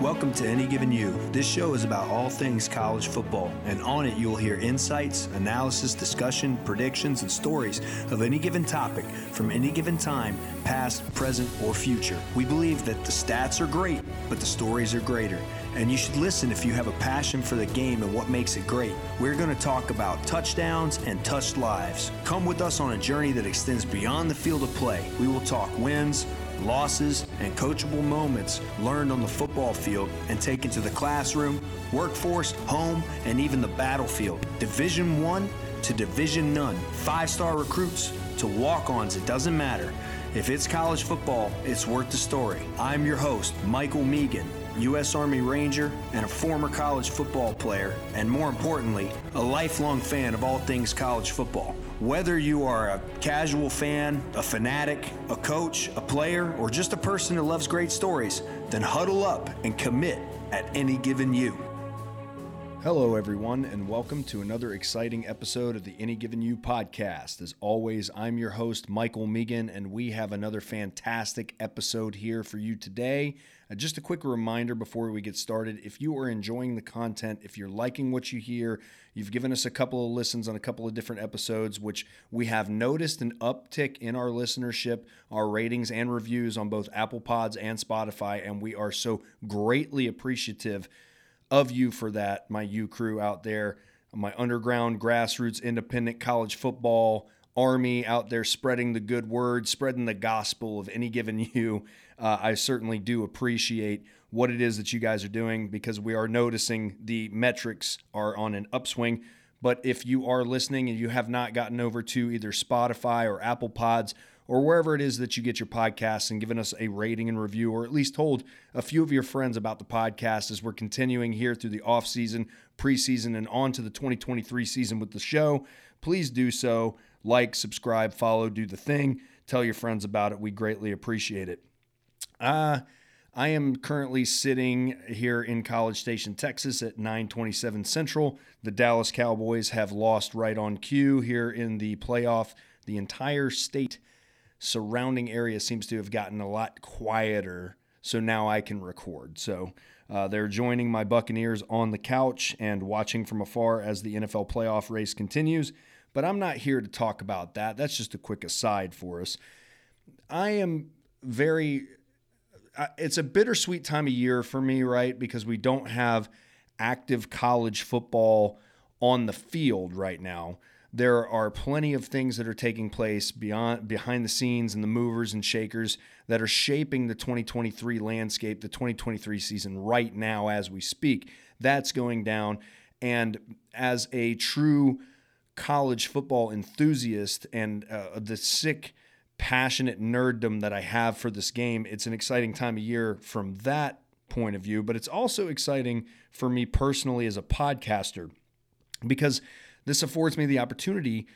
Welcome to Any Given You. This show is about all things college football, and on it you'll hear insights, analysis, discussion, predictions, and stories of any given topic from any given time, past, present, or future. We believe that the stats are great, but the stories are greater. And you should listen if you have a passion for the game and what makes it great. We're going to talk about touchdowns and touched lives. Come with us on a journey that extends beyond the field of play. We will talk wins, losses, and coachable moments learned on the football field and taken to the classroom, workforce, home, and even the battlefield. Division 1 to Division none. Five-star recruits to walk-ons, it doesn't matter. If it's college football, it's worth the story. I'm your host, Michael Megan, U.S. Army Ranger and a former college football player, and more importantly, a lifelong fan of all things college football. Whether you are a casual fan, a fanatic, a coach, a player, or just a person who loves great stories, then huddle up and commit at any given you. Hello, everyone, and welcome to another exciting episode of the Any Given You podcast. As always, I'm your host, Michael Megan, and we have another fantastic episode here for you today. Uh, just a quick reminder before we get started if you are enjoying the content, if you're liking what you hear, you've given us a couple of listens on a couple of different episodes, which we have noticed an uptick in our listenership, our ratings, and reviews on both Apple Pods and Spotify, and we are so greatly appreciative of you for that, my U crew out there, my underground grassroots independent college football army out there spreading the good word, spreading the gospel of any given you. Uh, I certainly do appreciate what it is that you guys are doing because we are noticing the metrics are on an upswing. But if you are listening and you have not gotten over to either Spotify or Apple Pods or wherever it is that you get your podcasts and given us a rating and review, or at least told a few of your friends about the podcast as we're continuing here through the off season, preseason, and on to the 2023 season with the show. Please do so. Like, subscribe, follow, do the thing. Tell your friends about it. We greatly appreciate it. Uh, I am currently sitting here in College Station, Texas at 927 Central. The Dallas Cowboys have lost right on cue here in the playoff. The entire state surrounding area seems to have gotten a lot quieter. So now I can record. So uh, they're joining my Buccaneers on the couch and watching from afar as the NFL playoff race continues. But I'm not here to talk about that. That's just a quick aside for us. I am very, it's a bittersweet time of year for me, right? Because we don't have active college football on the field right now there are plenty of things that are taking place beyond behind the scenes and the movers and shakers that are shaping the 2023 landscape, the 2023 season right now as we speak. That's going down. And as a true college football enthusiast and uh, the sick, passionate nerddom that I have for this game, it's an exciting time of year from that point of view. But it's also exciting for me personally as a podcaster because this affords me the opportunity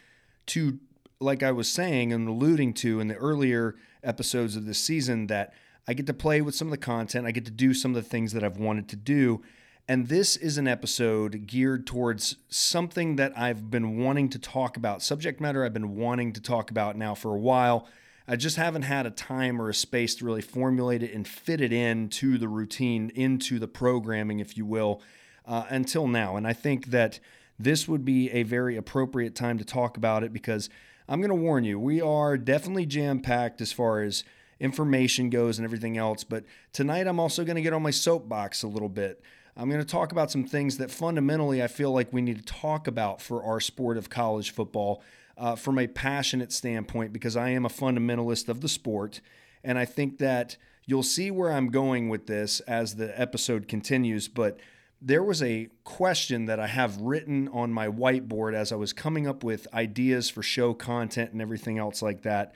to, like I was saying and alluding to in the earlier episodes of this season, that I get to play with some of the content, I get to do some of the things that I've wanted to do. And this is an episode geared towards something that I've been wanting to talk about, subject matter I've been wanting to talk about now for a while. I just haven't had a time or a space to really formulate it and fit it into the routine, into the programming, if you will, uh, until now. And I think that this would be a very appropriate time to talk about it because I'm going to warn you, we are definitely jam packed as far as information goes and everything else. But tonight, I'm also going to get on my soapbox a little bit. I'm going to talk about some things that fundamentally I feel like we need to talk about for our sport of college football uh, from a passionate standpoint because I am a fundamentalist of the sport. And I think that you'll see where I'm going with this as the episode continues. But there was a question that I have written on my whiteboard as I was coming up with ideas for show content and everything else like that.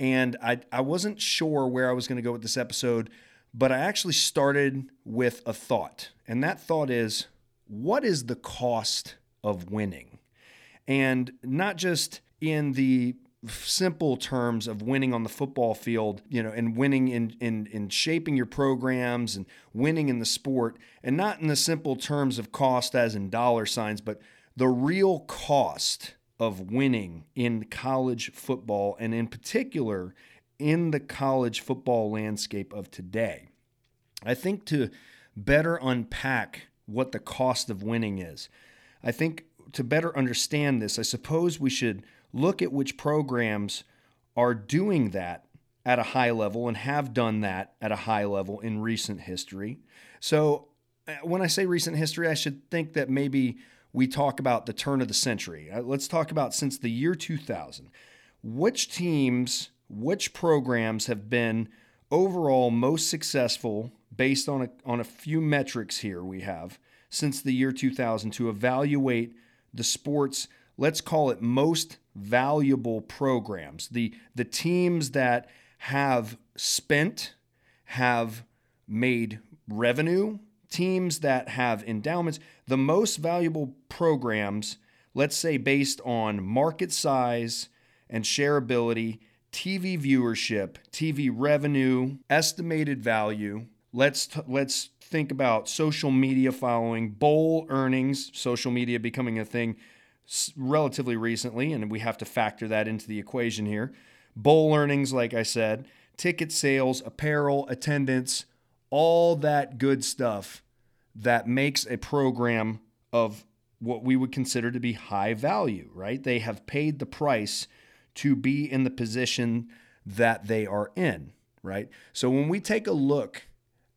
And I, I wasn't sure where I was going to go with this episode, but I actually started with a thought. And that thought is what is the cost of winning? And not just in the simple terms of winning on the football field, you know, and winning in, in, in shaping your programs and winning in the sport, and not in the simple terms of cost as in dollar signs, but the real cost of winning in college football, and in particular in the college football landscape of today. I think to better unpack what the cost of winning is, I think to better understand this, I suppose we should look at which programs are doing that at a high level and have done that at a high level in recent history. So, uh, when I say recent history, I should think that maybe we talk about the turn of the century. Uh, let's talk about since the year 2000. Which teams, which programs have been overall most successful based on a, on a few metrics here we have since the year 2000 to evaluate the sport's let's call it most valuable programs. The the teams that have spent have made revenue teams that have endowments the most valuable programs let's say based on market size and shareability TV viewership, TV revenue, estimated value. Let's t- let's think about social media following, bowl earnings, social media becoming a thing relatively recently, and we have to factor that into the equation here. Bowl earnings, like I said, ticket sales, apparel, attendance, all that good stuff that makes a program of what we would consider to be high value, right? They have paid the price to be in the position that they are in, right? So when we take a look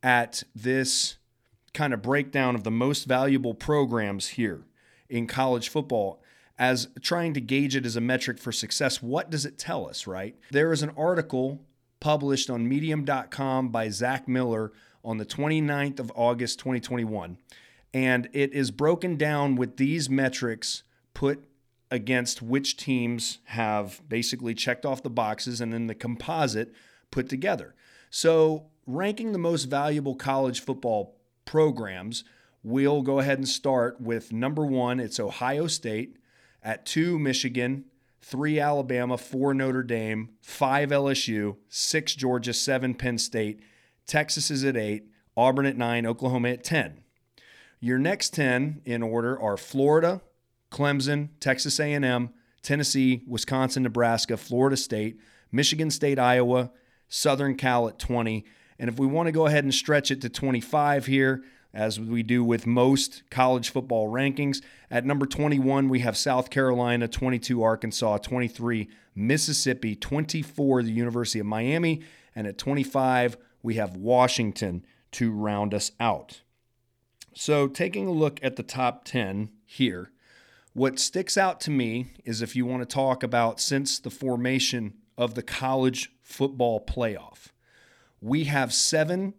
at this kind of breakdown of the most valuable programs here in college football, as trying to gauge it as a metric for success, what does it tell us, right? There is an article published on medium.com by Zach Miller on the 29th of August 2021. And it is broken down with these metrics put against which teams have basically checked off the boxes and then the composite put together. So, ranking the most valuable college football programs, we'll go ahead and start with number one, it's Ohio State, at two, Michigan, three, Alabama, four, Notre Dame, five, LSU, six, Georgia, seven, Penn State, Texas is at eight, Auburn at nine, Oklahoma at 10. Your next 10 in order are Florida, Clemson, Texas A&M, Tennessee, Wisconsin, Nebraska, Florida State, Michigan State, Iowa, Southern Cal at 20. And if we want to go ahead and stretch it to 25 here, as we do with most college football rankings, at number 21, we have South Carolina, 22, Arkansas, 23, Mississippi, 24, the University of Miami, and at 25, we have Washington to round us out. So, taking a look at the top 10 here, what sticks out to me is if you want to talk about since the formation of the college football playoff, we have seven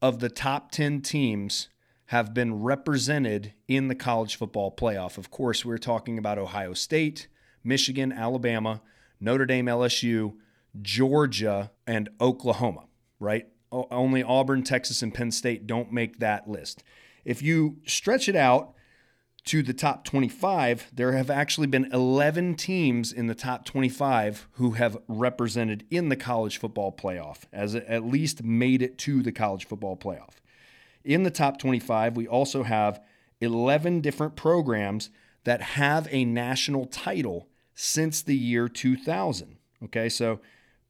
of the top 10 teams have been represented in the college football playoff. Of course, we're talking about Ohio State, Michigan, Alabama, Notre Dame, LSU, Georgia, and Oklahoma, right? Only Auburn, Texas, and Penn State don't make that list. If you stretch it out to the top 25, there have actually been 11 teams in the top 25 who have represented in the college football playoff, as at least made it to the college football playoff. In the top 25, we also have 11 different programs that have a national title since the year 2000. Okay, so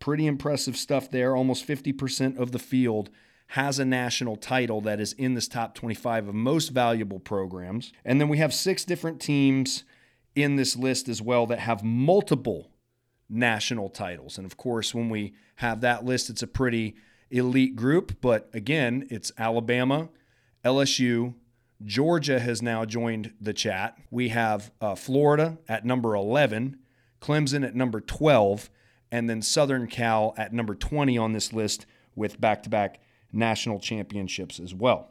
pretty impressive stuff there. Almost 50% of the field has a national title that is in this top 25 of most valuable programs. And then we have six different teams in this list as well that have multiple national titles. And of course, when we have that list, it's a pretty elite group. But again, it's Alabama, LSU, Georgia has now joined the chat. We have uh, Florida at number 11, Clemson at number 12, and then Southern Cal at number 20 on this list with back to back national championships as well,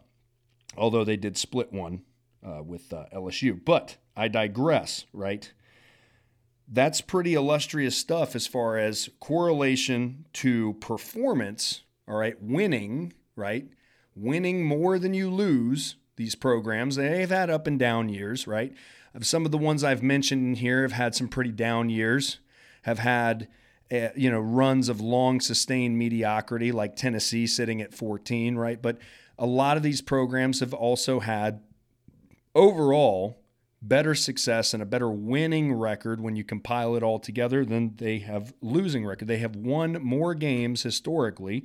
although they did split one uh, with uh, LSU. But I digress, right? That's pretty illustrious stuff as far as correlation to performance, all right? Winning, right? Winning more than you lose, these programs, they've had up and down years, right? Some of the ones I've mentioned in here have had some pretty down years, have had uh, you know, runs of long sustained mediocrity, like Tennessee sitting at 14, right? But a lot of these programs have also had overall better success and a better winning record when you compile it all together than they have losing record. They have won more games historically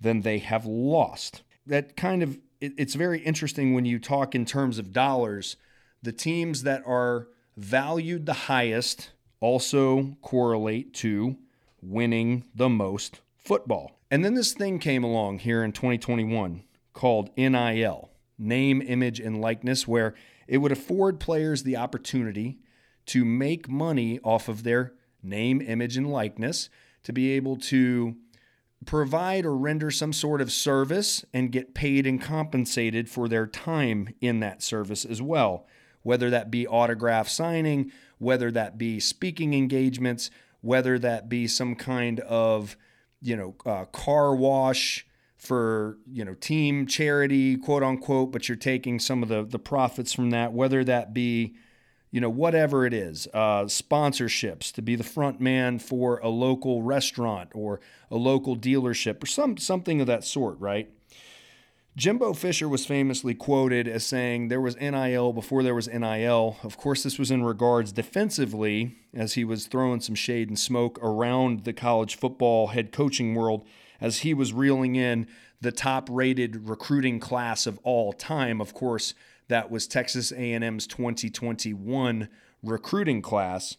than they have lost. That kind of it's very interesting when you talk in terms of dollars. The teams that are valued the highest also correlate to winning the most football. And then this thing came along here in 2021 called NIL, name, image, and likeness, where it would afford players the opportunity to make money off of their name, image, and likeness, to be able to provide or render some sort of service and get paid and compensated for their time in that service as well, whether that be autograph signing, whether that be speaking engagements, whether that be some kind of, you know, uh, car wash for you know team charity quote unquote but you're taking some of the the profits from that whether that be you know whatever it is uh, sponsorships to be the front man for a local restaurant or a local dealership or some something of that sort right Jimbo Fisher was famously quoted as saying there was NIL before there was NIL. Of course, this was in regards defensively, as he was throwing some shade and smoke around the college football head coaching world as he was reeling in the top rated recruiting class of all time. Of course, that was Texas A&M's 2021 recruiting class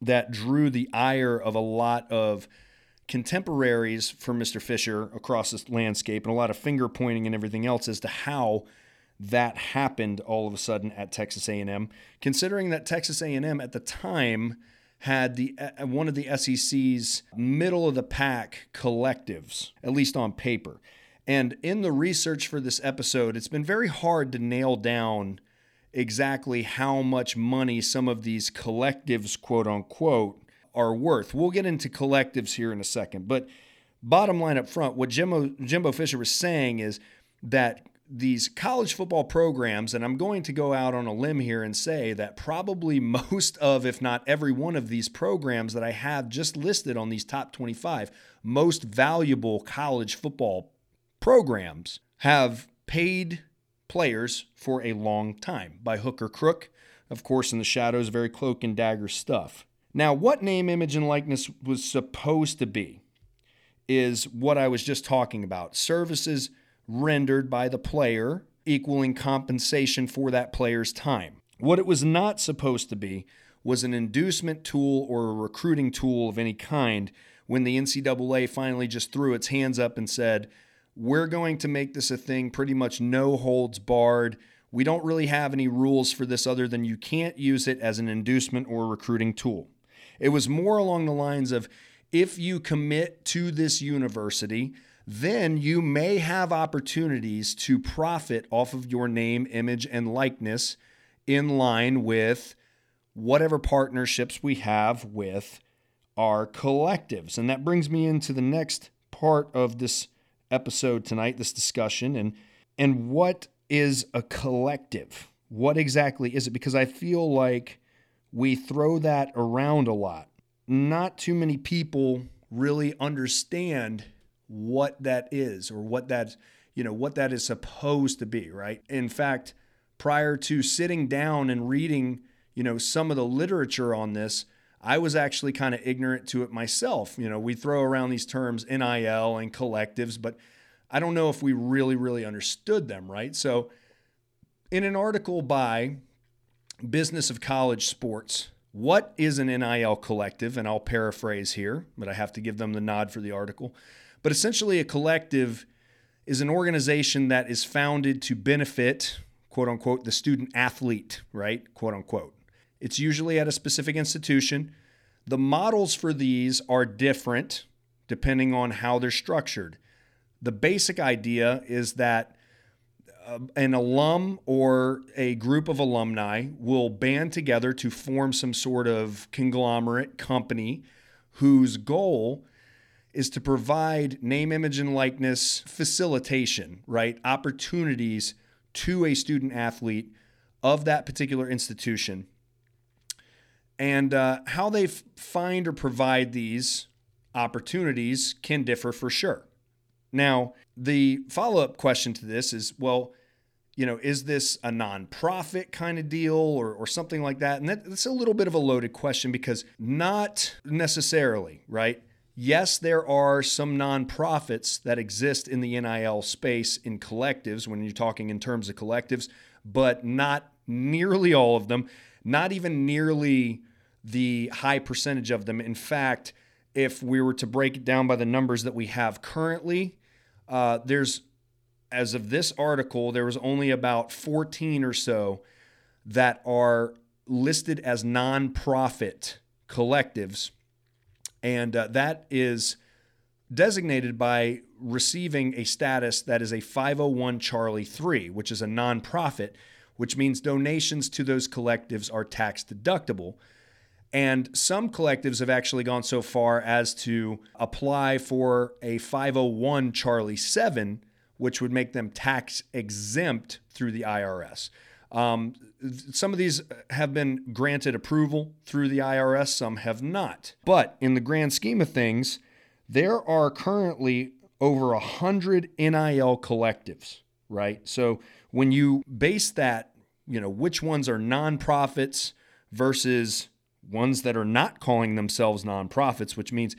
that drew the ire of a lot of contemporaries for Mr. Fisher across this landscape and a lot of finger pointing and everything else as to how that happened all of a sudden at Texas A&M considering that Texas A&M at the time had the uh, one of the SEC's middle of the pack collectives, at least on paper. And in the research for this episode, it's been very hard to nail down exactly how much money some of these collectives, quote unquote, are worth. We'll get into collectives here in a second. But bottom line up front, what Jimbo, Jimbo Fisher was saying is that these college football programs, and I'm going to go out on a limb here and say that probably most of, if not every one of these programs that I have just listed on these top 25 most valuable college football programs have paid players for a long time by hook or crook. Of course, in the shadows, very cloak and dagger stuff. Now, what name, image, and likeness was supposed to be is what I was just talking about services rendered by the player, equaling compensation for that player's time. What it was not supposed to be was an inducement tool or a recruiting tool of any kind when the NCAA finally just threw its hands up and said, We're going to make this a thing pretty much no holds barred. We don't really have any rules for this other than you can't use it as an inducement or recruiting tool. It was more along the lines of if you commit to this university, then you may have opportunities to profit off of your name, image, and likeness in line with whatever partnerships we have with our collectives. And that brings me into the next part of this episode tonight, this discussion, and and what is a collective? What exactly is it? Because I feel like we throw that around a lot. Not too many people really understand what that is or what that you know what that is supposed to be right? In fact prior to sitting down and reading you know some of the literature on this i was actually kind of ignorant to it myself. You know we throw around these terms nil and collectives but i don't know if we really really understood them right? So in an article by business of college sports what is an nil collective and i'll paraphrase here but i have to give them the nod for the article but essentially, a collective is an organization that is founded to benefit, quote unquote, the student athlete, right? Quote unquote. It's usually at a specific institution. The models for these are different depending on how they're structured. The basic idea is that uh, an alum or a group of alumni will band together to form some sort of conglomerate company whose goal is to provide name, image, and likeness facilitation, right? Opportunities to a student athlete of that particular institution. And uh, how they f- find or provide these opportunities can differ for sure. Now, the follow up question to this is well, you know, is this a nonprofit kind of deal or, or something like that? And that, that's a little bit of a loaded question because not necessarily, right? Yes, there are some nonprofits that exist in the NIL space in collectives when you're talking in terms of collectives, but not nearly all of them, not even nearly the high percentage of them. In fact, if we were to break it down by the numbers that we have currently, uh, there's, as of this article, there was only about 14 or so that are listed as nonprofit collectives and uh, that is designated by receiving a status that is a 501 Charlie 3, which is a nonprofit, which means donations to those collectives are tax deductible. And some collectives have actually gone so far as to apply for a 501 Charlie 7, which would make them tax exempt through the IRS. Um, some of these have been granted approval through the IRS, some have not. But in the grand scheme of things, there are currently over a hundred NIL collectives, right? So when you base that, you know, which ones are nonprofits versus ones that are not calling themselves nonprofits, which means,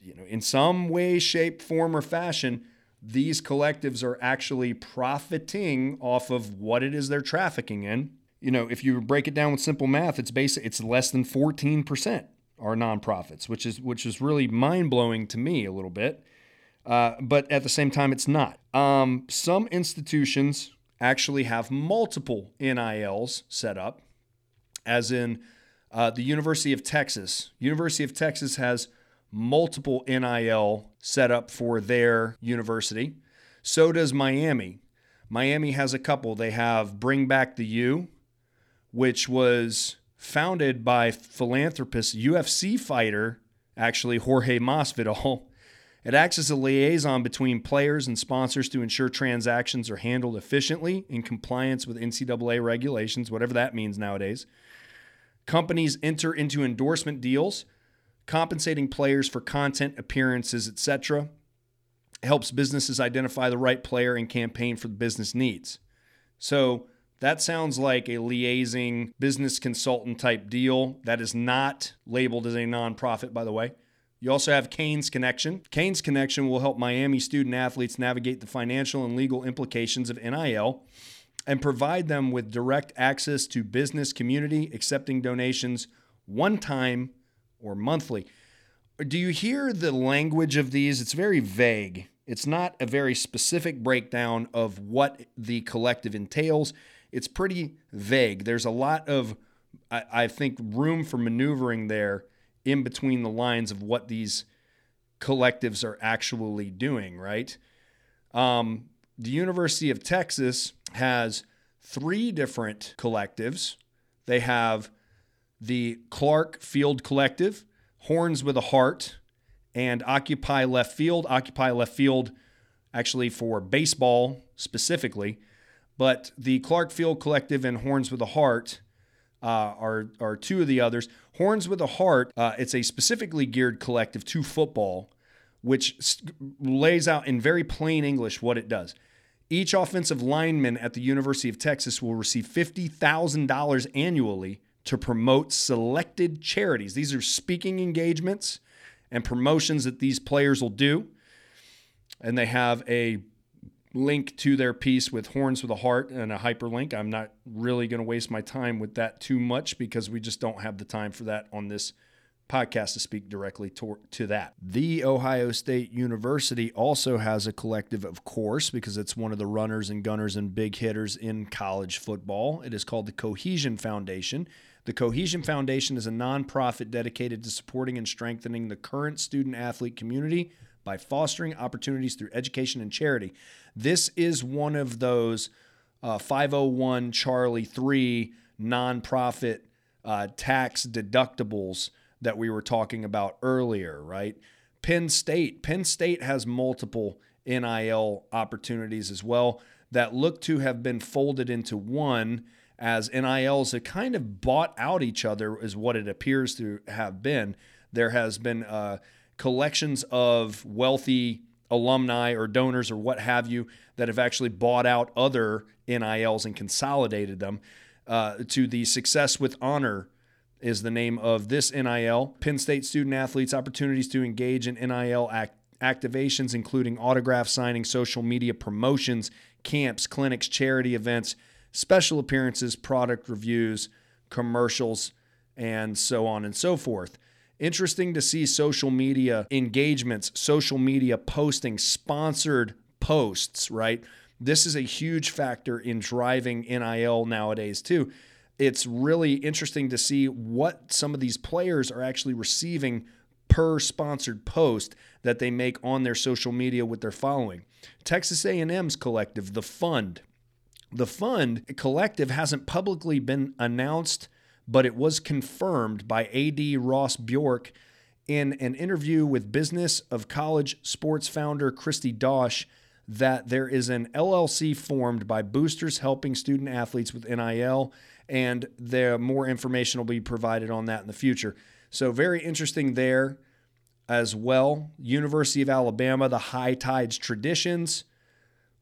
you know, in some way, shape, form, or fashion, these collectives are actually profiting off of what it is they're trafficking in. You know, if you break it down with simple math, it's basic it's less than 14% are nonprofits, which is which is really mind-blowing to me a little bit. Uh, but at the same time, it's not. Um, some institutions actually have multiple NILs set up, as in uh, the University of Texas. University of Texas has multiple NIL set up for their university. So does Miami. Miami has a couple. They have Bring Back the U, which was founded by philanthropist, UFC fighter, actually Jorge Masvidal. It acts as a liaison between players and sponsors to ensure transactions are handled efficiently in compliance with NCAA regulations, whatever that means nowadays. Companies enter into endorsement deals compensating players for content, appearances, etc. Helps businesses identify the right player and campaign for the business needs. So that sounds like a liaising business consultant type deal. That is not labeled as a nonprofit, by the way. You also have Canes Connection. Canes Connection will help Miami student athletes navigate the financial and legal implications of NIL and provide them with direct access to business community, accepting donations one time or monthly. Do you hear the language of these? It's very vague. It's not a very specific breakdown of what the collective entails. It's pretty vague. There's a lot of, I, think, room for maneuvering there in between the lines of what these collectives are actually doing, right? Um, the University of Texas has three different collectives. They have the Clark Field Collective, Horns with a Heart, and Occupy Left Field. Occupy Left Field, actually for baseball specifically, but the Clark Field Collective and Horns with a Heart uh, are are two of the others. Horns with a Heart, uh, it's a specifically geared collective to football, which lays out in very plain English what it does. Each offensive lineman at the University of Texas will receive $50,000 annually to promote selected charities. These are speaking engagements and promotions that these players will do. And they have a link to their piece with Horns with a Heart and a hyperlink. I'm not really going to waste my time with that too much because we just don't have the time for that on this podcast to speak directly to, to that. The Ohio State University also has a collective, of course, because it's one of the runners and gunners and big hitters in college football. It is called the Cohesion Foundation. The Cohesion Foundation is a nonprofit dedicated to supporting and strengthening the current student athlete community by fostering opportunities through education and charity. This is one of those uh, 501 Charlie 3 nonprofit uh, tax deductibles that we were talking about earlier, right? Penn State. Penn State has multiple NIL opportunities as well that look to have been folded into one as NILs have kind of bought out each other, is what it appears to have been. There has been uh, collections of wealthy alumni or donors or what have you that have actually bought out other NILs and consolidated them uh, to the Success with Honor is the name of this NIL. Penn State student athletes opportunities to engage in NIL act- activations, including autograph signing, social media promotions, camps, clinics, charity events, special appearances, product reviews, commercials, and so on and so forth. Interesting to see social media engagements, social media posting, sponsored posts, right? This is a huge factor in driving NIL nowadays, too. It's really interesting to see what some of these players are actually receiving per sponsored post that they make on their social media with their following. Texas A&M's collective, the Fund. The Fund collective hasn't publicly been announced, but it was confirmed by AD Ross Bjork in an interview with Business of College Sports founder Kristi Dosh that there is an LLC formed by boosters helping student athletes with NIL, and there more information will be provided on that in the future. So very interesting there as well. University of Alabama, the High Tides Traditions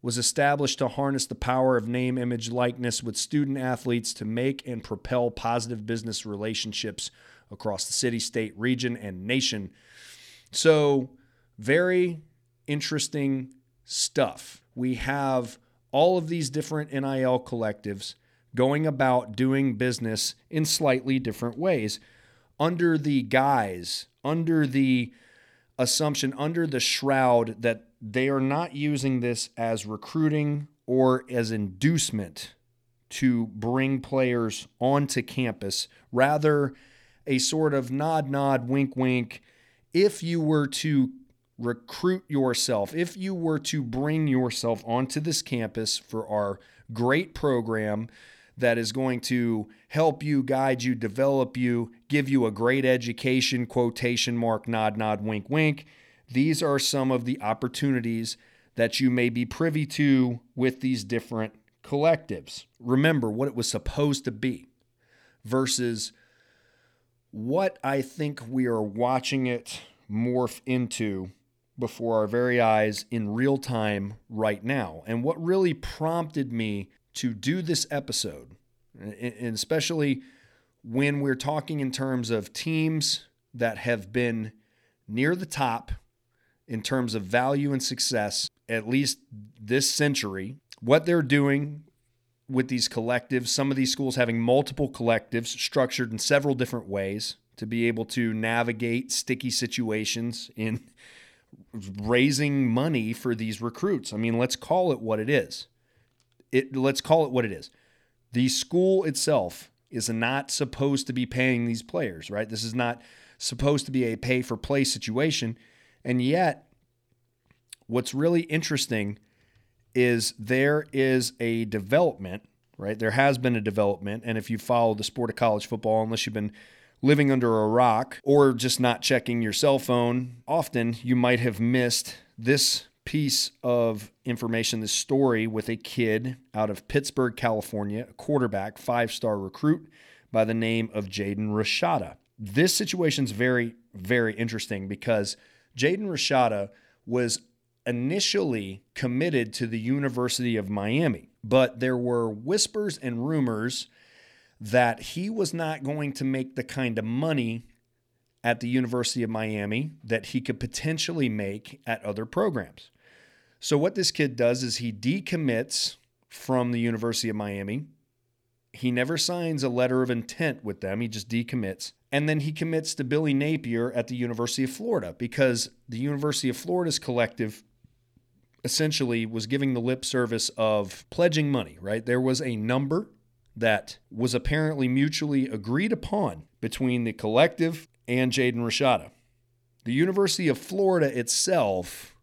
was established to harness the power of name, image, likeness with student athletes to make and propel positive business relationships across the city, state, region, and nation. So, very interesting stuff. We have all of these different NIL collectives going about doing business in slightly different ways under the guise, under the assumption, under the shroud that they are not using this as recruiting or as inducement to bring players onto campus, rather, a sort of nod, nod, wink, wink. If you were to recruit yourself, if you were to bring yourself onto this campus for our great program that is going to help you, guide you, develop you, give you a great education, quotation mark, nod, nod, wink, wink. These are some of the opportunities that you may be privy to with these different collectives. Remember what it was supposed to be versus what I think we are watching it morph into before our very eyes in real time right now. And what really prompted me to do this episode, and especially when we're talking in terms of teams that have been near the top in terms of value and success, at least this century, what they're doing with these collectives, some of these schools having multiple collectives structured in several different ways to be able to navigate sticky situations in raising money for these recruits. I mean, let's call it what it is. It let's call it what it is. The school itself is not supposed to be paying these players, right? This is not supposed to be a pay for play situation. And yet, what's really interesting is there is a development, right? There has been a development. And if you follow the sport of college football, unless you've been living under a rock or just not checking your cell phone, often you might have missed this piece of information, this story with a kid out of Pittsburg, California, a quarterback, five star recruit by the name of Jaden Rashada. This situation is very, very interesting because Jaden Rashada was initially committed to the University of Miami, but there were whispers and rumors that he was not going to make the kind of money at the University of Miami that he could potentially make at other programs. So, what this kid does is he decommits from the University of Miami. He never signs a letter of intent with them, he just decommits. And then he commits to Billy Napier at the University of Florida because the University of Florida's collective essentially was giving the lip service of pledging money, right? There was a number that was apparently mutually agreed upon between the collective and Jaden Rashada. The University of Florida itself,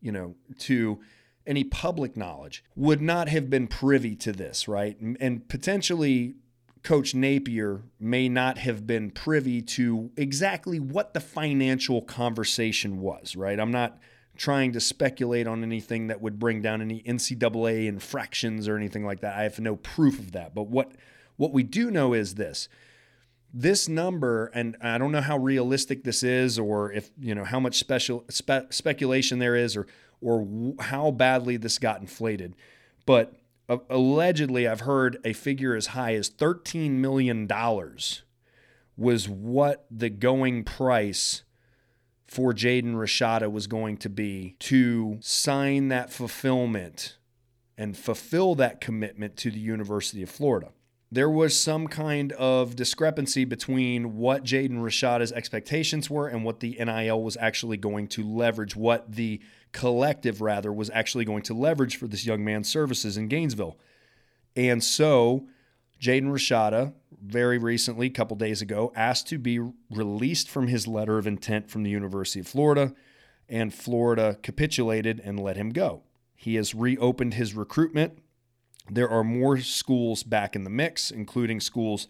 you know, to any public knowledge, would not have been privy to this, right? And potentially Coach Napier may not have been privy to exactly what the financial conversation was, right? I'm not trying to speculate on anything that would bring down any NCAA infractions or anything like that. I have no proof of that. But what what we do know is this. This number, and I don't know how realistic this is, or if you know how much special spe- speculation there is, or or w- how badly this got inflated, but uh, allegedly, I've heard a figure as high as thirteen million dollars was what the going price for Jaden Rashada was going to be to sign that fulfillment and fulfill that commitment to the University of Florida there was some kind of discrepancy between what Jaden Rashada's expectations were and what the NIL was actually going to leverage, what the collective, rather, was actually going to leverage for this young man's services in Gainesville. And so, Jaden Rashada, very recently, a couple days ago, asked to be released from his letter of intent from the University of Florida, and Florida capitulated and let him go. He has reopened his recruitment there are more schools back in the mix, including schools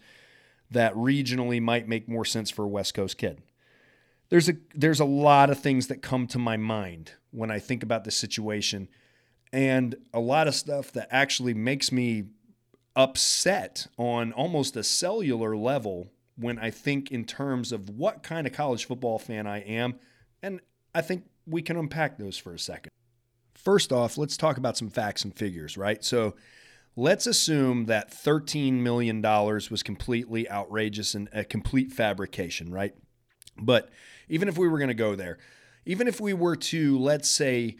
that regionally might make more sense for a West Coast kid. There's a there's a lot of things that come to my mind when I think about this situation and a lot of stuff that actually makes me upset on almost a cellular level when I think in terms of what kind of college football fan I am and I think we can unpack those for a second. First off, let's talk about some facts and figures, right? So Let's assume that $13 million was completely outrageous and a complete fabrication, right? But even if we were going to go there, even if we were to, let's say,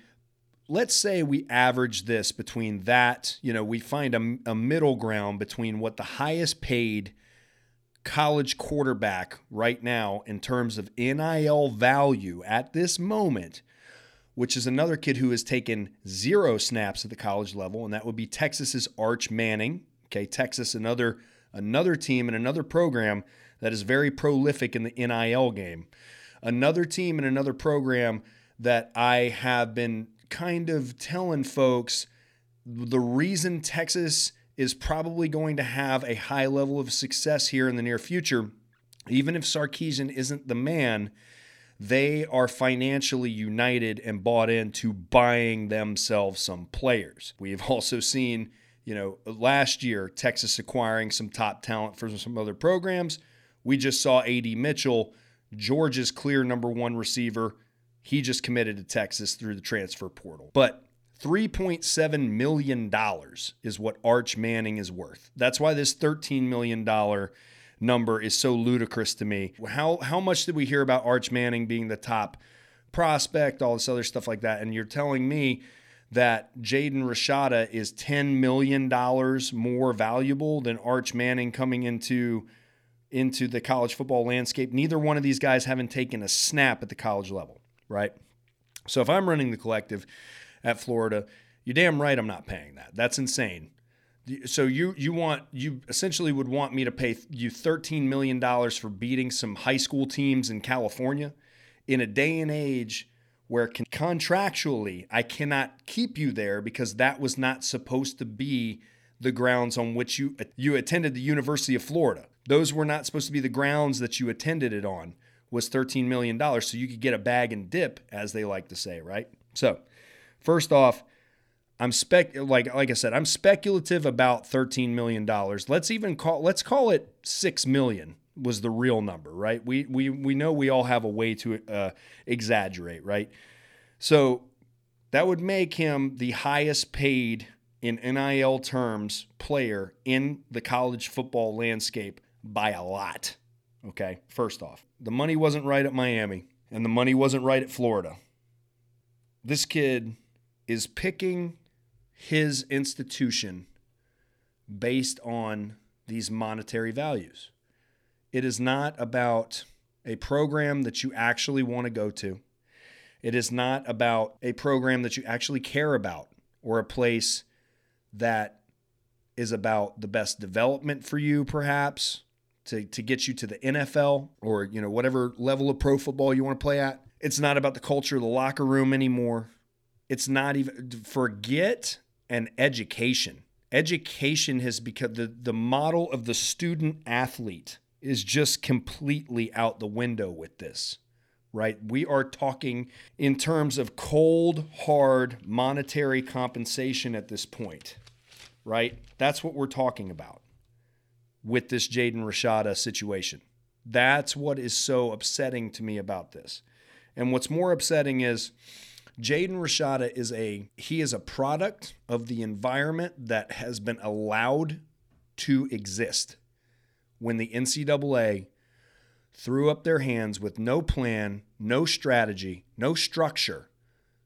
let's say we average this between that, you know, we find a, a middle ground between what the highest paid college quarterback right now in terms of NIL value at this moment which is another kid who has taken zero snaps at the college level, and that would be Texas's Arch Manning. Okay, Texas, another another team and another program that is very prolific in the NIL game. Another team and another program that I have been kind of telling folks the reason Texas is probably going to have a high level of success here in the near future, even if Sarkisian isn't the man, they are financially united and bought into buying themselves some players. We've also seen, you know, last year Texas acquiring some top talent for some other programs. We just saw AD Mitchell, Georgia's clear number one receiver. He just committed to Texas through the transfer portal. But $3.7 million is what Arch Manning is worth. That's why this $13 million number is so ludicrous to me. How how much did we hear about Arch Manning being the top prospect, all this other stuff like that? And you're telling me that Jaden Rashada is $10 million more valuable than Arch Manning coming into into the college football landscape. Neither one of these guys haven't taken a snap at the college level, right? So if I'm running the collective at Florida, you're damn right I'm not paying that. That's insane. So you you want you essentially would want me to pay you 13 million dollars for beating some high school teams in California in a day and age where contractually I cannot keep you there because that was not supposed to be the grounds on which you you attended the University of Florida. Those were not supposed to be the grounds that you attended it on. Was 13 million dollars so you could get a bag and dip as they like to say, right? So, first off, I'm spec like like I said, I'm speculative about 13 million dollars. Let's even call let's call it 6 million was the real number, right? We we we know we all have a way to uh, exaggerate, right? So that would make him the highest paid in NIL terms player in the college football landscape by a lot. Okay, first off, the money wasn't right at Miami and the money wasn't right at Florida. This kid is picking his institution based on these monetary values. It is not about a program that you actually want to go to. It is not about a program that you actually care about or a place that is about the best development for you, perhaps, to, to get you to the NFL or, you know, whatever level of pro football you want to play at. It's not about the culture of the locker room anymore. It's not even forget and education. Education has become the, the model of the student athlete is just completely out the window with this, right? We are talking in terms of cold, hard monetary compensation at this point, right? That's what we're talking about with this Jaden Rashada situation. That's what is so upsetting to me about this. And what's more upsetting is Jaden Rashada is a he is a product of the environment that has been allowed to exist when the NCAA threw up their hands with no plan, no strategy, no structure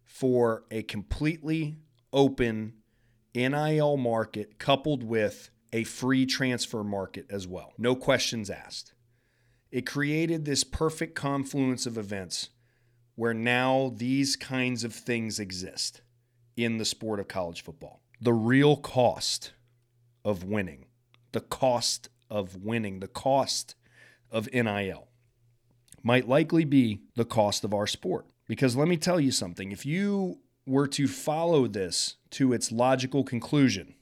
for a completely open NIL market coupled with a free transfer market as well. No questions asked. It created this perfect confluence of events where now these kinds of things exist in the sport of college football. The real cost of winning, the cost of winning, the cost of NIL might likely be the cost of our sport. Because let me tell you something if you were to follow this to its logical conclusion,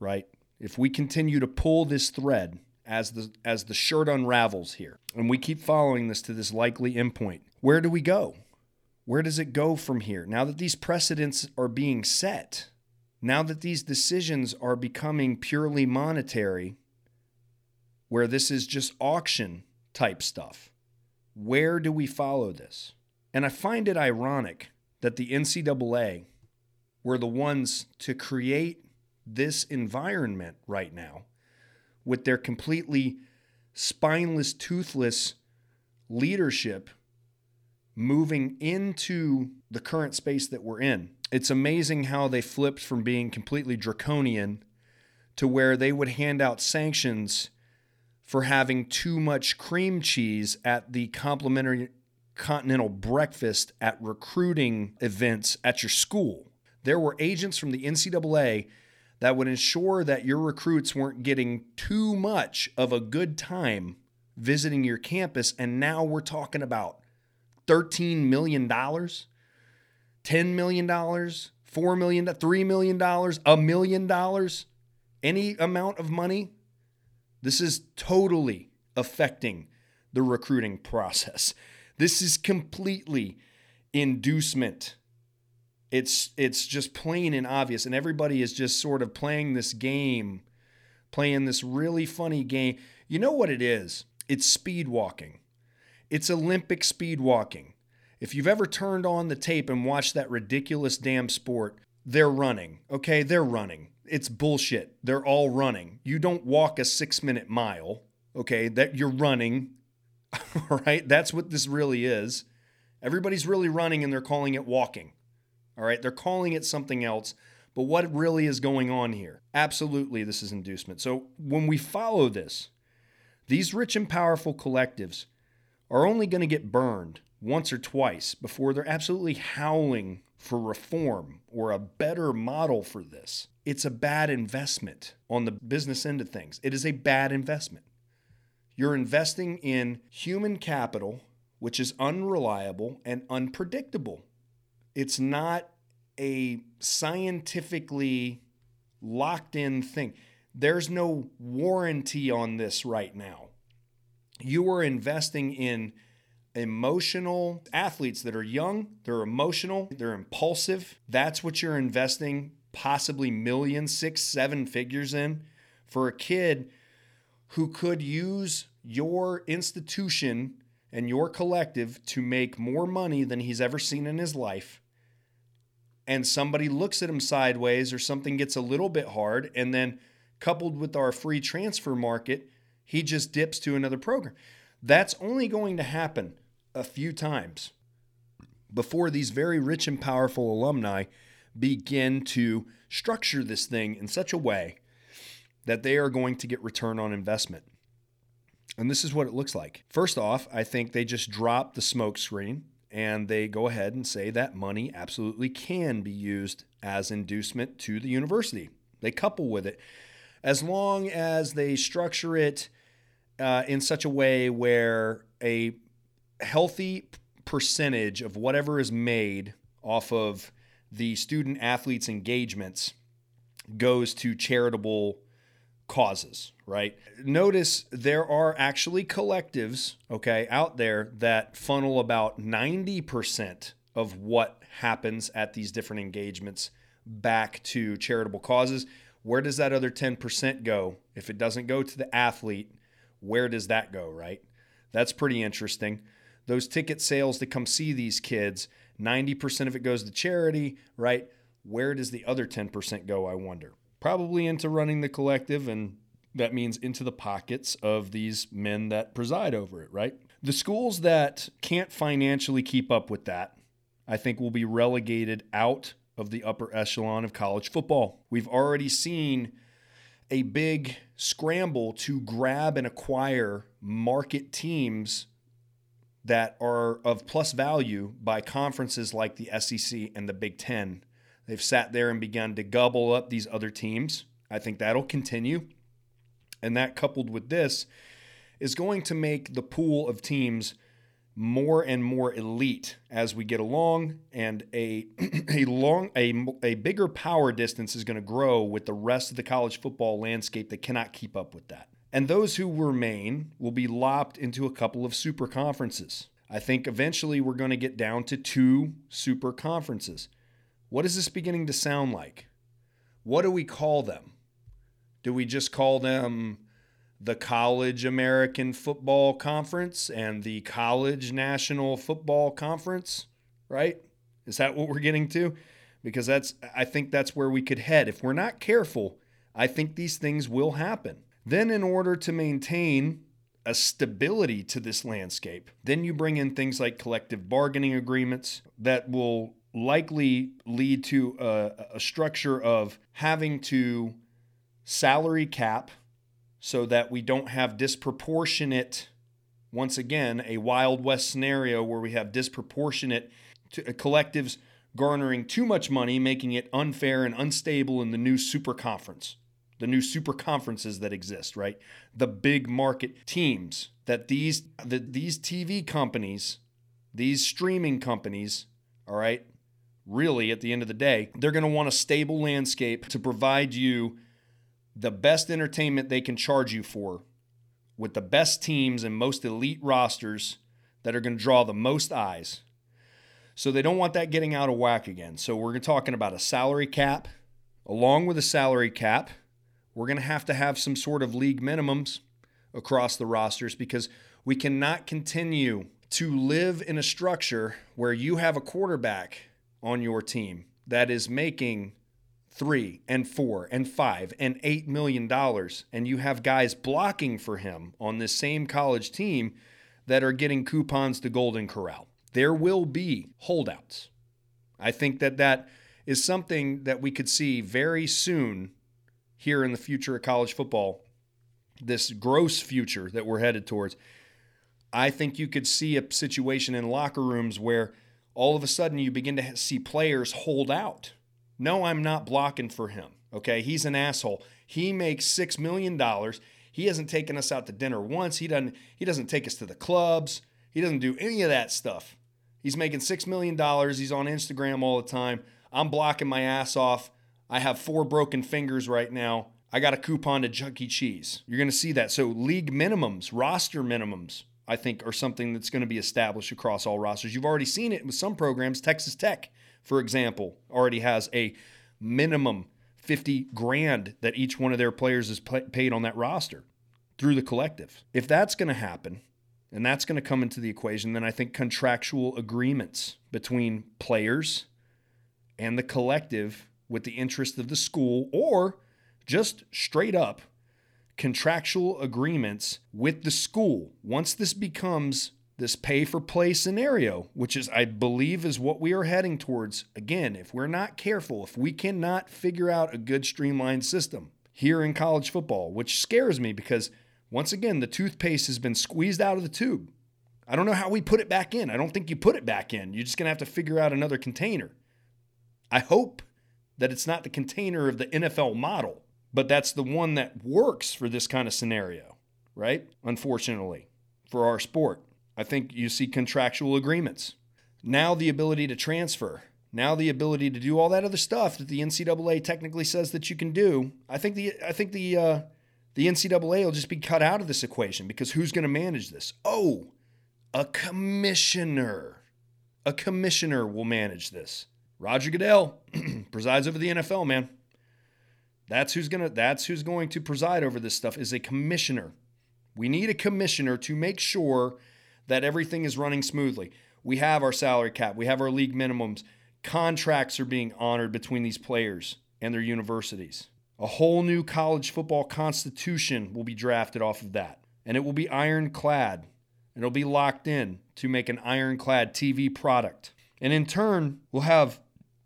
right? If we continue to pull this thread as the as the shirt unravels here and we keep following this to this likely endpoint, where do we go? Where does it go from here? Now that these precedents are being set, now that these decisions are becoming purely monetary, where this is just auction type stuff, where do we follow this? And I find it ironic that the NCAA were the ones to create this environment right now with their completely spineless, toothless leadership moving into the current space that we're in. It's amazing how they flipped from being completely draconian to where they would hand out sanctions for having too much cream cheese at the complimentary continental breakfast at recruiting events at your school. There were agents from the NCAA that would ensure that your recruits weren't getting too much of a good time visiting your campus. And now we're talking about $13 million, $10 million, $4 million, $3 million, a million dollars, any amount of money. This is totally affecting the recruiting process. This is completely inducement. It's it's just plain and obvious and everybody is just sort of playing this game, playing this really funny game. You know what it is? It's speed walking. It's Olympic speed walking. If you've ever turned on the tape and watched that ridiculous damn sport, they're running. Okay, they're running. It's bullshit. They're all running. You don't walk a 6-minute mile, okay? That you're running All right. That's what this really is. Everybody's really running and they're calling it walking. All right. They're calling it something else. But what really is going on here? Absolutely, this is inducement. So when we follow this, these rich and powerful collectives are only going to get burned once or twice before they're absolutely howling for reform or a better model for this. It's a bad investment on the business end of things. It is a bad investment. You're investing in human capital, which is unreliable and unpredictable. It's not a scientifically locked in thing. There's no warranty on this right now. You are investing in emotional athletes that are young, they're emotional, they're impulsive. That's what you're investing possibly millions, six, seven figures in for a kid who could use your institution and your collective to make more money than he's ever seen in his life and somebody looks at him sideways or something gets a little bit hard and then coupled with our free transfer market he just dips to another program that's only going to happen a few times before these very rich and powerful alumni begin to structure this thing in such a way that they are going to get return on investment and this is what it looks like. First off, I think they just drop the smoke screen and they go ahead and say that money absolutely can be used as inducement to the university. They couple with it as long as they structure it uh, in such a way where a healthy percentage of whatever is made off of the student athletes' engagements goes to charitable causes, right? Notice there are actually collectives, okay, out there that funnel about 90% of what happens at these different engagements back to charitable causes. Where does that other 10% go? If it doesn't go to the athlete, where does that go, right? That's pretty interesting. Those ticket sales to come see these kids, 90% of it goes to charity, right? Where does the other 10% go, I wonder? Probably into running the collective, and that means into the pockets of these men that preside over it, right? The schools that can't financially keep up with that, I think, will be relegated out of the upper echelon of college football. We've already seen a big scramble to grab and acquire market teams that are of plus value by conferences like the SEC and the Big Ten. They've sat there and begun to gobble up these other teams. I think that'll continue. And that coupled with this is going to make the pool of teams more and more elite as we get along and a a long a, a bigger power distance is going to grow with the rest of the college football landscape that cannot keep up with that. And those who remain will be lopped into a couple of super conferences. I think eventually we're going to get down to two super conferences. What is this beginning to sound like? What do we call them? Do we just call them the College American Football Conference and the College National Football Conference, right? Is that what we're getting to? Because that's I think that's where we could head. If we're not careful, I think these things will happen. Then in order to maintain a stability to this landscape, then you bring in things like collective bargaining agreements that will likely lead to a, a structure of having to salary cap so that we don't have disproportionate, once again, a Wild West scenario where we have disproportionate uh, collectives garnering too much money, making it unfair and unstable in the new super conference, the new super conferences that exist, right? The big market teams that these the, these TV companies, these streaming companies, all right, really at the end of the day, they're going to want a stable landscape to provide you the best entertainment they can charge you for with the best teams and most elite rosters that are going to draw the most eyes. So they don't want that getting out of whack again. So we're talking about a salary cap. Along with a salary cap, we're going to have to have some sort of league minimums across the rosters because we cannot continue to live in a structure where you have a quarterback on your team that is making three and four and five and eight million dollars, and you have guys blocking for him on this same college team that are getting coupons to Golden Corral. There will be holdouts. I think that that is something that we could see very soon here in the future of college football, this gross future that we're headed towards. I think you could see a situation in locker rooms where all of a sudden you begin to see players hold out no, I'm not blocking for him. Okay. He's an asshole. He makes $6 million. He hasn't taken us out to dinner once. He doesn't, he doesn't take us to the clubs. He doesn't do any of that stuff. He's making $6 million. He's on Instagram all the time. I'm blocking my ass off. I have four broken fingers right now. I got a coupon to Chuck E. Cheese. You're going to see that. So, league minimums, roster minimums, I think, are something that's going to be established across all rosters. You've already seen it with some programs. Texas Tech for example, already has a minimum 50 grand that each one of their players is paid on that roster through the collective. If that's going to happen, and that's going to come into the equation, then I think contractual agreements between players and the collective with the interest of the school, or just straight up contractual agreements with the school. Once this becomes this pay for play scenario, which is, I believe, is what we are heading towards. Again, if we're not careful, if we cannot figure out a good streamlined system here in college football, which scares me because once again, the toothpaste has been squeezed out of the tube. I don't know how we put it back in. I don't think you put it back in. You're just going to have to figure out another container. I hope that it's not the container of the NFL model, but that's the one that works for this kind of scenario, right? Unfortunately, for our sport. I think you see contractual agreements. Now the ability to transfer. Now the ability to do all that other stuff that the NCAA technically says that you can do. I think the I think the uh, the NCAA will just be cut out of this equation because who's going to manage this? Oh, a commissioner. A commissioner will manage this. Roger Goodell presides over the NFL, man. That's who's gonna that's who's going to preside over this stuff is a commissioner. We need a commissioner to make sure that everything is running smoothly. We have our salary cap, we have our league minimums. Contracts are being honored between these players and their universities. A whole new college football constitution will be drafted off of that, and it will be ironclad. It'll be locked in to make an ironclad TV product. And in turn, we'll have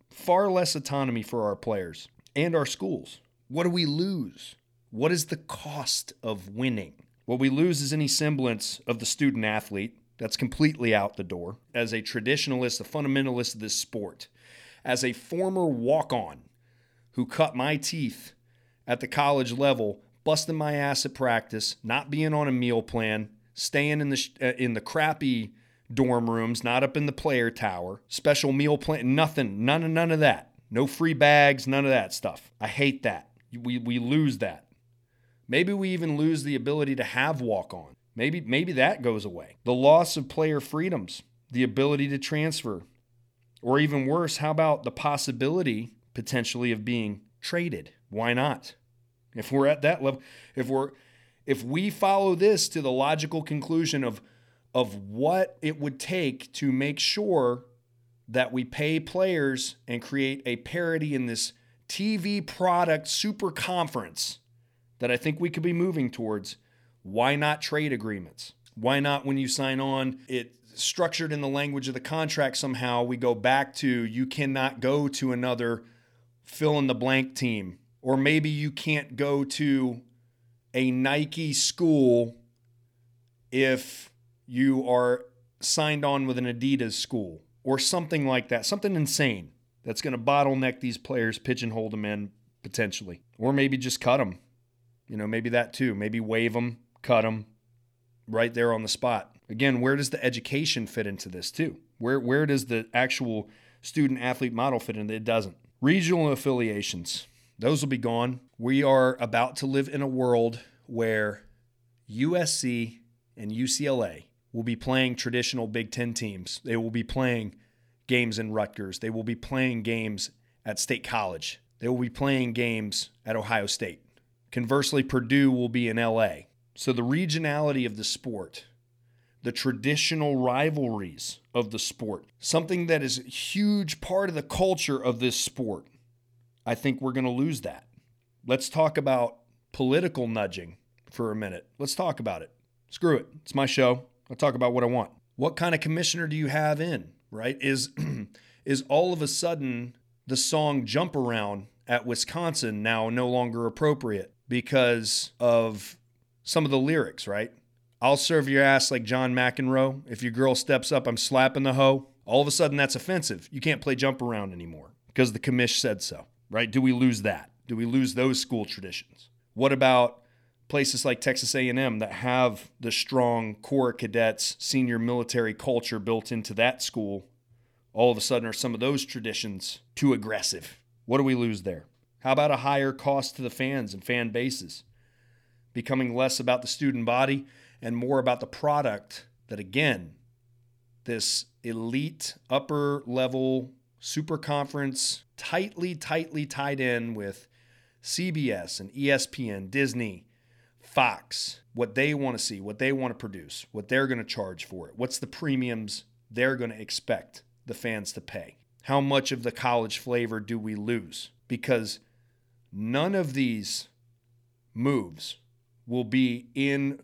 far less autonomy for our players and our schools. What do we lose? What is the cost of winning? What we lose is any semblance of the student athlete. That's completely out the door. As a traditionalist, a fundamentalist of this sport, as a former walk on who cut my teeth at the college level, busting my ass at practice, not being on a meal plan, staying in the uh, in the crappy dorm rooms, not up in the player tower, special meal plan, nothing, none of none of that. No free bags, none of that stuff. I hate that. We we lose that. Maybe we even lose the ability to have walk on. Maybe maybe that goes away. The loss of player freedoms, the ability to transfer. Or even worse, how about the possibility potentially of being traded? Why not? If we're at that level, if we're if we follow this to the logical conclusion of of what it would take to make sure that we pay players and create a parity in this TV product super conference that I think we could be moving towards. Why not trade agreements? Why not, when you sign on, it structured in the language of the contract somehow, we go back to you cannot go to another fill in the blank team. Or maybe you can't go to a Nike school if you are signed on with an Adidas school or something like that, something insane that's going to bottleneck these players, pigeonhole them in potentially, or maybe just cut them you know, maybe that too. Maybe waive them, cut them right there on the spot. Again, where does the education fit into this too? Where where does the actual student athlete model fit in? It doesn't. Regional affiliations, those will be gone. We are about to live in a world where USC and UCLA will be playing traditional Big Ten teams. They will be playing games in Rutgers. They will be playing games at State College. They will be playing games at Ohio State. Conversely, Purdue will be in LA. So the regionality of the sport, the traditional rivalries of the sport, something that is a huge part of the culture of this sport, I think we're going to lose that. Let's talk about political nudging for a minute. Let's talk about it. Screw it. It's my show. I'll talk about what I want. What kind of commissioner do you have in, right? Is is all of a sudden the song Jump Around at Wisconsin now no longer appropriate? Because of some of the lyrics, right? I'll serve your ass like John McEnroe. If your girl steps up, I'm slapping the hoe. All of a sudden, that's offensive. You can't play jump around anymore because the commish said so, right? Do we lose that? Do we lose those school traditions? What about places like Texas A&M that have the strong Corps cadets, senior military culture built into that school? All of a sudden, are some of those traditions too aggressive? What do we lose there? How about a higher cost to the fans and fan bases? Becoming less about the student body and more about the product that, again, this elite upper level super conference, tightly, tightly tied in with CBS and ESPN, Disney, Fox, what they want to see, what they want to produce, what they're going to charge for it, what's the premiums they're going to expect the fans to pay. How much of the college flavor do we lose? Because None of these moves will be in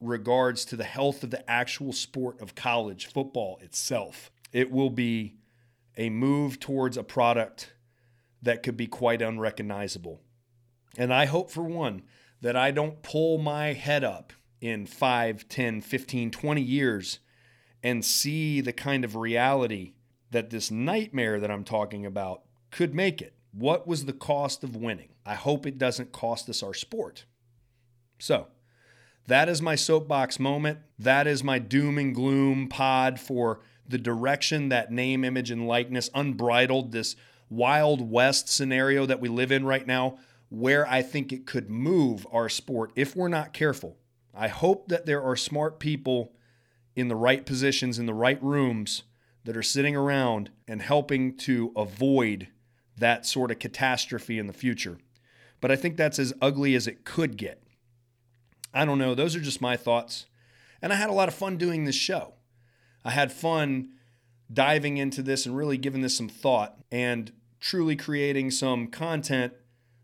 regards to the health of the actual sport of college football itself. It will be a move towards a product that could be quite unrecognizable. And I hope, for one, that I don't pull my head up in 5, 10, 15, 20 years and see the kind of reality that this nightmare that I'm talking about could make it. What was the cost of winning? I hope it doesn't cost us our sport. So, that is my soapbox moment. That is my doom and gloom pod for the direction that name, image, and likeness, unbridled, this Wild West scenario that we live in right now, where I think it could move our sport if we're not careful. I hope that there are smart people in the right positions, in the right rooms that are sitting around and helping to avoid that sort of catastrophe in the future. But I think that's as ugly as it could get. I don't know. Those are just my thoughts. And I had a lot of fun doing this show. I had fun diving into this and really giving this some thought and truly creating some content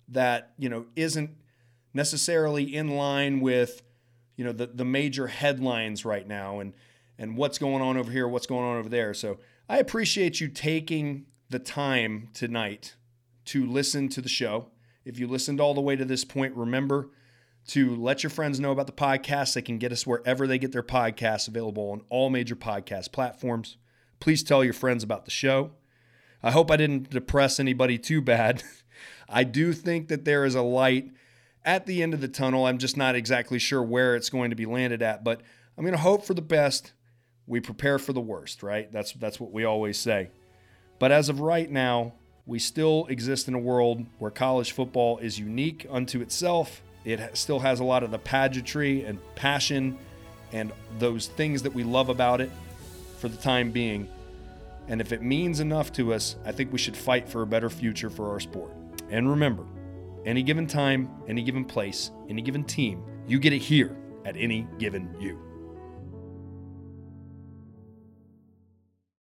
that, you know, isn't necessarily in line with, you know, the, the major headlines right now and and what's going on over here, what's going on over there. So I appreciate you taking the time tonight to listen to the show. If you listened all the way to this point, remember to let your friends know about the podcast. They can get us wherever they get their podcasts, available on all major podcast platforms. Please tell your friends about the show. I hope I didn't depress anybody too bad. I do think that there is a light at the end of the tunnel. I'm just not exactly sure where it's going to be landed at, but I'm going to hope for the best. We prepare for the worst, right? That's that's what we always say. But as of right now, we still exist in a world where college football is unique unto itself. It still has a lot of the pageantry and passion and those things that we love about it for the time being. And if it means enough to us, I think we should fight for a better future for our sport. And remember, any given time, any given place, any given team, you get it here at any given you.